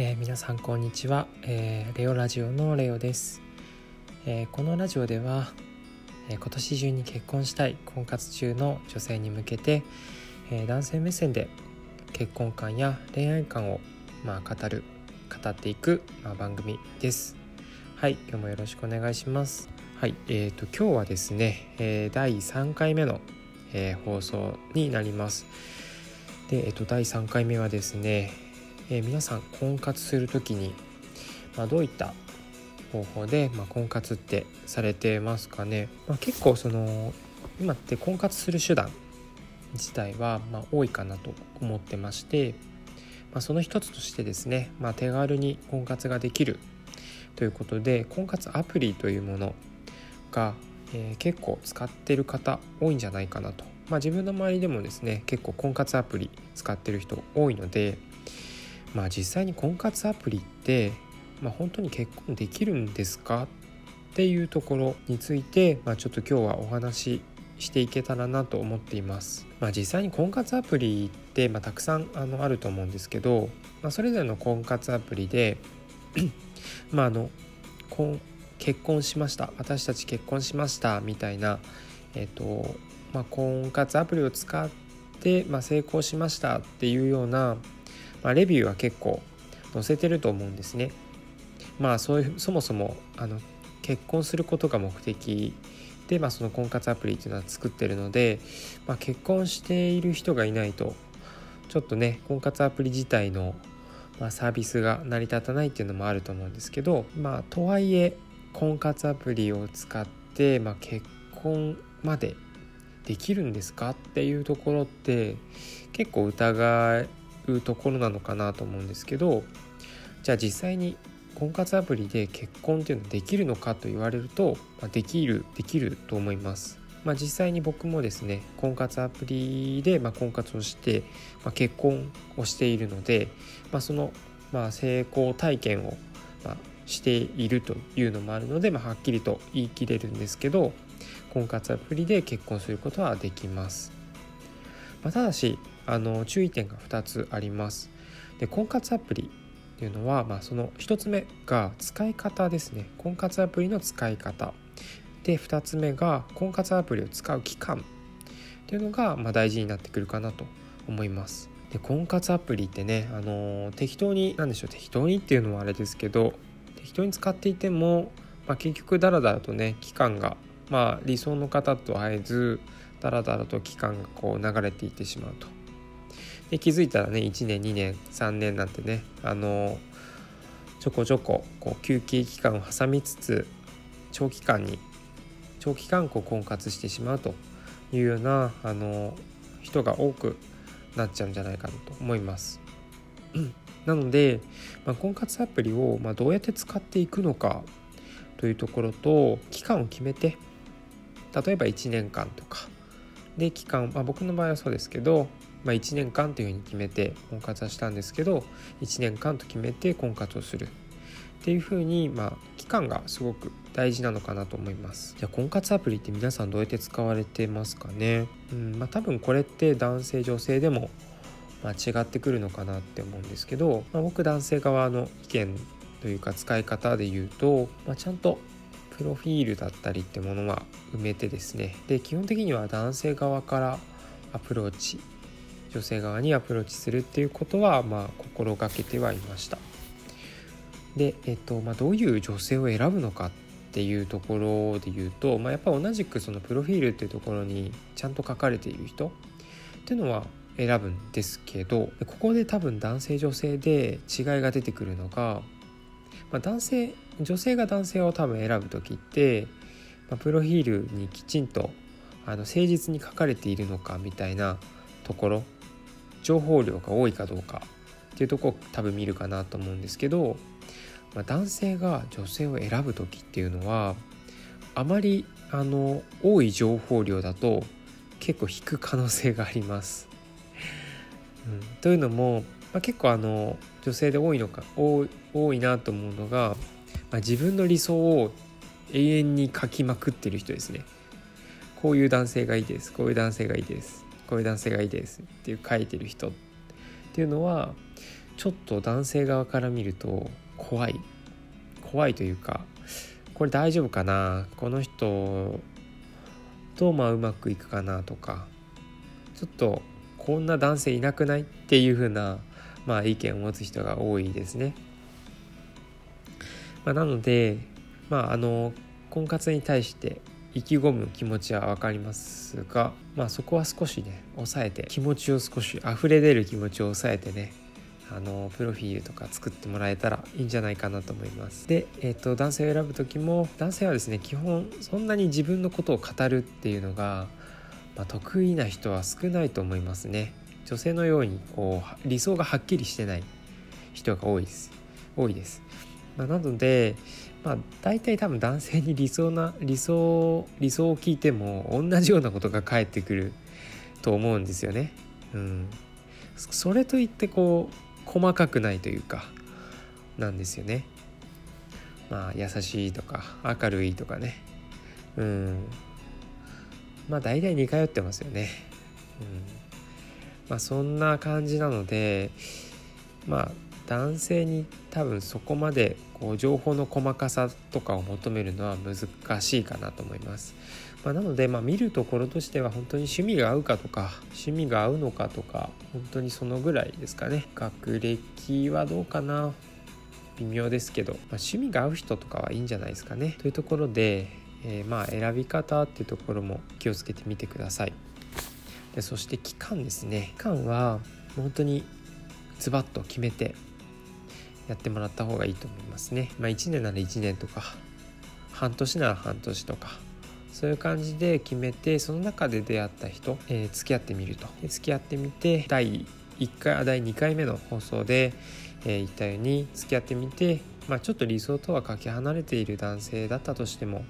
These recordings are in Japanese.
えー、皆さんこんにちは、えー、レオラジオのレオです、えー、このラジオでは、え今年中に結婚したい婚活中の女性に向けて、え男性目線で結婚観や恋愛観を、まあ、語る語っていく、まあ、番組です。はい今日もよろしくお願いします。はいえーと、今日はですね、え第3回目の、え放送になります。で、えーと第3回目はですねえー、皆さん婚活する時に、まあ、どういった方法で、まあ、婚活ってされてますかね、まあ、結構その今って婚活する手段自体はま多いかなと思ってまして、ま、その一つとしてですね、ま、手軽に婚活ができるということで婚活アプリというものが、えー、結構使ってる方多いんじゃないかなと、まあ、自分の周りでもですね結構婚活アプリ使ってる人多いので、まあ実際に婚活アプリって、まあ、本当に結婚できるんですか？っていうところについて、まあ、ちょっと今日はお話ししていけたらなと思っています。まあ、実際に婚活アプリって、まあ、たくさんあのあると思うんですけど、まあ、それぞれの婚活アプリで まああの結婚しました。私たち結婚しました。みたいな、えっとまあ、婚活アプリを使って、まあ、成功しました。っていうようなまあ、レビューは結構載せてると思うんですね。まあそういうそもそもあの結婚することが目的で、まあ、その婚活アプリっていうのは作ってるので、まあ、結婚している人がいないとちょっとね婚活アプリ自体の、まあ、サービスが成り立たないっていうのもあると思うんですけどまあとはいえ婚活アプリを使って、まあ、結婚までできるんですかっていうところって結構疑うところなのかなと思うんですけどじゃあ実際に婚活アプリで結婚っていうのはできるのかと言われると、まあ、できるできると思います。まあ、実際に僕もですね婚活アプリでま婚活をして、まあ、結婚をしているので、まあ、そのまあ成功体験をましているというのもあるので、ま、はっきりと言い切れるんですけど婚活アプリで結婚することはできます。ま、ただしあの注意点が2つあります。で婚活アプリっていうのは、まあ、その1つ目が使い方ですね婚活アプリの使い方で2つ目が婚活アプリを使う期間っていうのが、まあ、大事になってくるかなと思います。で婚活アプリってね、あのー、適当に何でしょう適当にっていうのはあれですけど適当に使っていても、まあ、結局ダラダラとね期間が、まあ、理想の方と会えずダラダラと期間がこう流れていってしまうとで気づいたらね1年2年3年なんてねあのちょこちょここう休憩期間を挟みつつ長期間に長期間こう婚活してしまうというようなあの人が多くなっちゃうんじゃないかなと思います。なので、まあ、婚活アプリをまどうやって使っていくのかというところと期間を決めて例えば1年間とかで期間、まあ、僕の場合はそうですけどまあ、1年間というふうに決めて婚活はしたんですけど1年間と決めて婚活をする。っていうふうに、まあ、期間がすごく大事なのかなと思います。じゃあ婚活アプリって皆さんどうやって使われてますかね、うんまあ、多分これって男性女性でも、まあ、違ってくるのかなって思うんですけど、まあ、僕男性側の意見というか使い方で言うと、まあ、ちゃんとプロフィールだったりってものは埋めてですね。で基本的には男性側からアプローチ女性側にアプローチするっていうことはまあ心がけてはいました。で、えっとまあ、どういう女性を選ぶのかっていうところで言うと、まあ、やっぱ同じくそのプロフィールっていうところにちゃんと書かれている人っていうのは選ぶんですけどここで多分男性女性で違いが出てくるのが、まあ、男性女性が男性を多分選ぶ時って、まあ、プロフィールにきちんとあの誠実に書かれているのかみたいなところ情報量が多いかどうかっていうとこを多分見るかなと思うんですけど、まあ、男性が女性を選ぶ時っていうのはあまりあの多い情報量だと結構引く可能性があります。うん、というのも、まあ、結構あの女性で多いのか多いなと思うのが、まあ、自分の理想を永遠に書きまくってる人ですね。こういう男性がいいですこういう男性がいいですこういう男性がいいですっていう書いてる人っていうのはちょっと男性側から見ると怖い怖いというかこれ大丈夫かな？この人とまあうまくいくかなとかちょっとこんな男性いなくないっていう風なまあ意見を持つ人が多いですね。まあ、なのでまああの婚活に対して意気込む気持ちは分かりますが、まあ、そこは少しね抑えて気持ちを少し溢れ出る気持ちを抑えてねあのプロフィールとか作ってもらえたらいいんじゃないかなと思います。で、えーと、男性を選ぶ時も男性はですね基本そんなに自分のことを語るっていうのが、まあ、得意な人は少ないと思いますね。女性のようにこう理想がはっきりしてない人が多いです。多いです、まあ、なのでまあ大体多分男性に理想な理想理想を聞いても同じようなことが返ってくると思うんですよね。うん。それといってこう細かくないというかなんですよね。まあ優しいとか明るいとかね。うん。まあ大体似通ってますよね。うん。まあそんな感じなのでまあ男性に多分そこまでこう情報の細かさとかを求めるのは難しいかなと思います。まあ、なので、ま、見るところとしては本当に趣味が合うかとか趣味が合うのかとか本当にそのぐらいですかね。学歴はどうかな？微妙ですけど、まあ、趣味が合う人とかはいいんじゃないですかね。というところで、えー、ま選び方っていうところも気をつけてみてください。でそして期間ですね。期間は本当にズバッと決めてやってもらった方がいいと思いますね。まあ1年なら1年とか半年なら半年とかそういう感じで決めてその中で出会った人、えー、付き合ってみると。付き合ってみて第1回第2回目の放送で、えー、言ったように付き合ってみて、まあ、ちょっと理想とはかけ離れている男性だったとしても、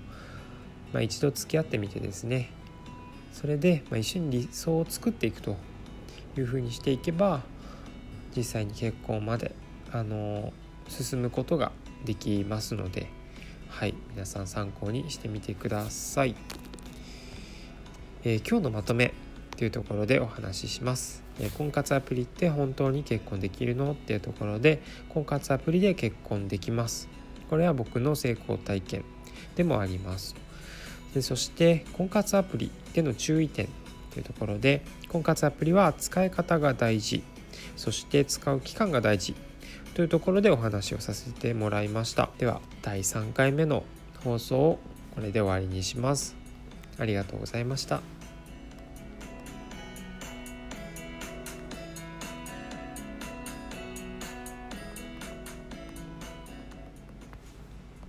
まあ、一度付き合ってみてですね。それで、まあ、一緒に理想を作っていくというふうにしていけば実際に結婚まで、あの進むことができますので。はい皆さん参考にしてみてください、えー、今日のまとめというところでお話しします、えー、婚活アプリって本当に結婚できるのっていうところで婚活アプリで結婚できます。これは僕の成功体験でもあります。でそして婚活アプリでの注意点というところで婚活アプリは使い方が大事。そして使う期間が大事。というところでお話をさせてもらいました。では第3回目の放送をこれで終わりにします。ありがとうございました。